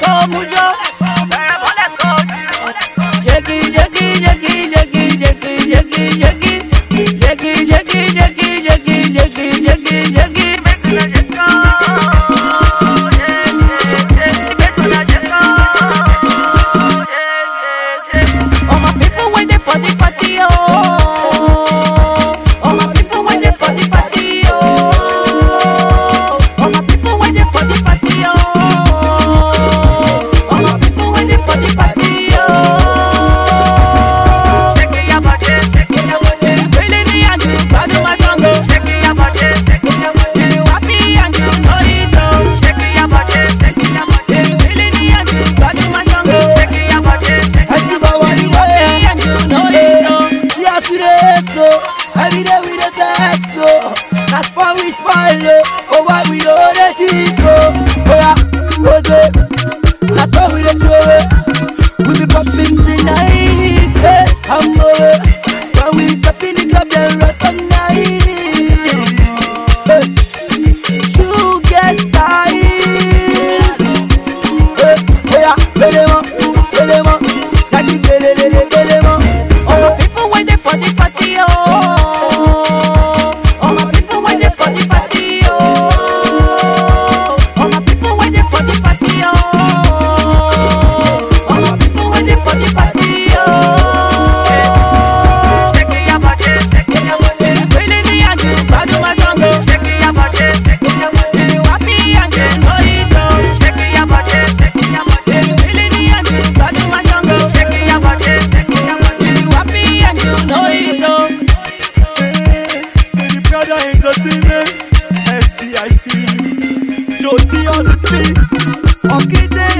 kó mú yó. Ṣégi ṣégi ṣégi ṣégi ṣégi. we spoil you. Brother Entertainment, SDIC, Joti on the beats, Okide.